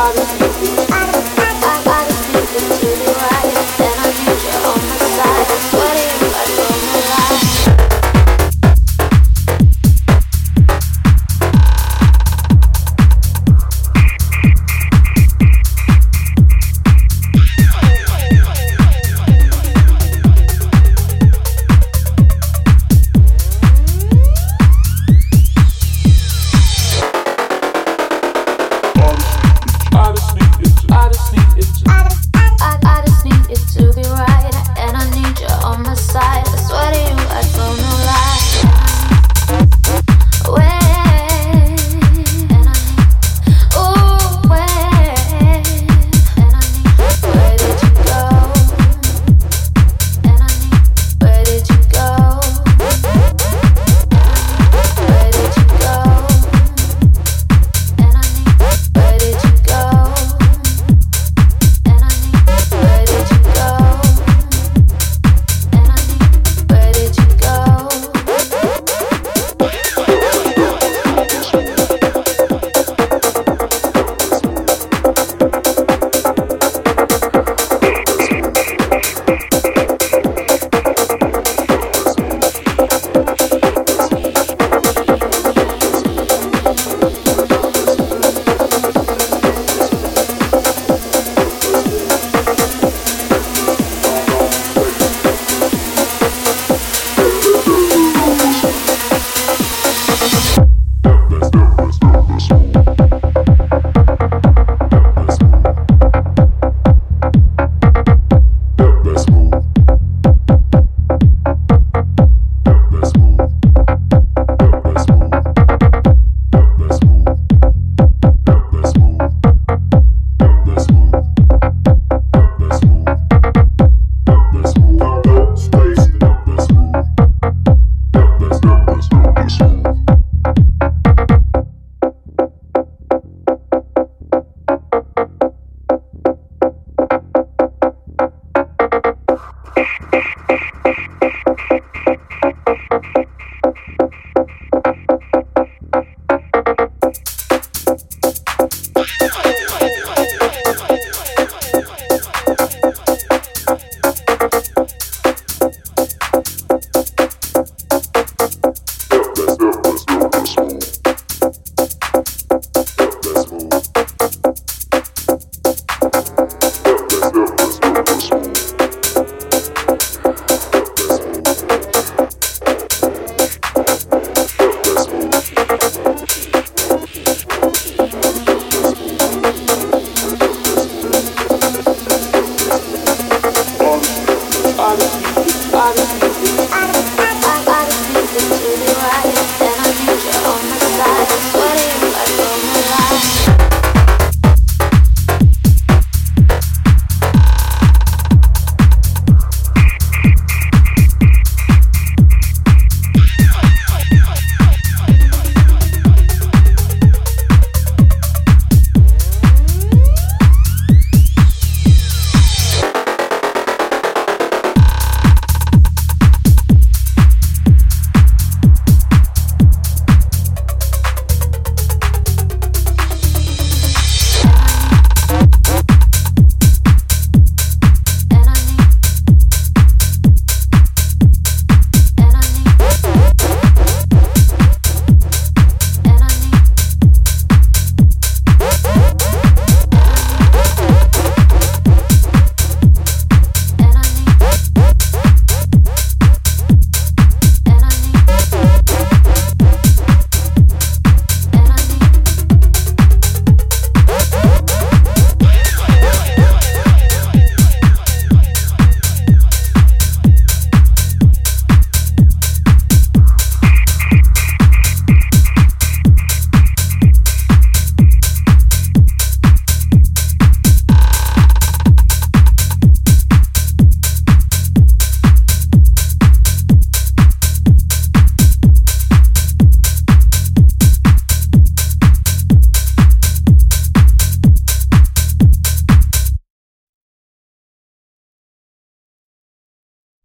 bottom.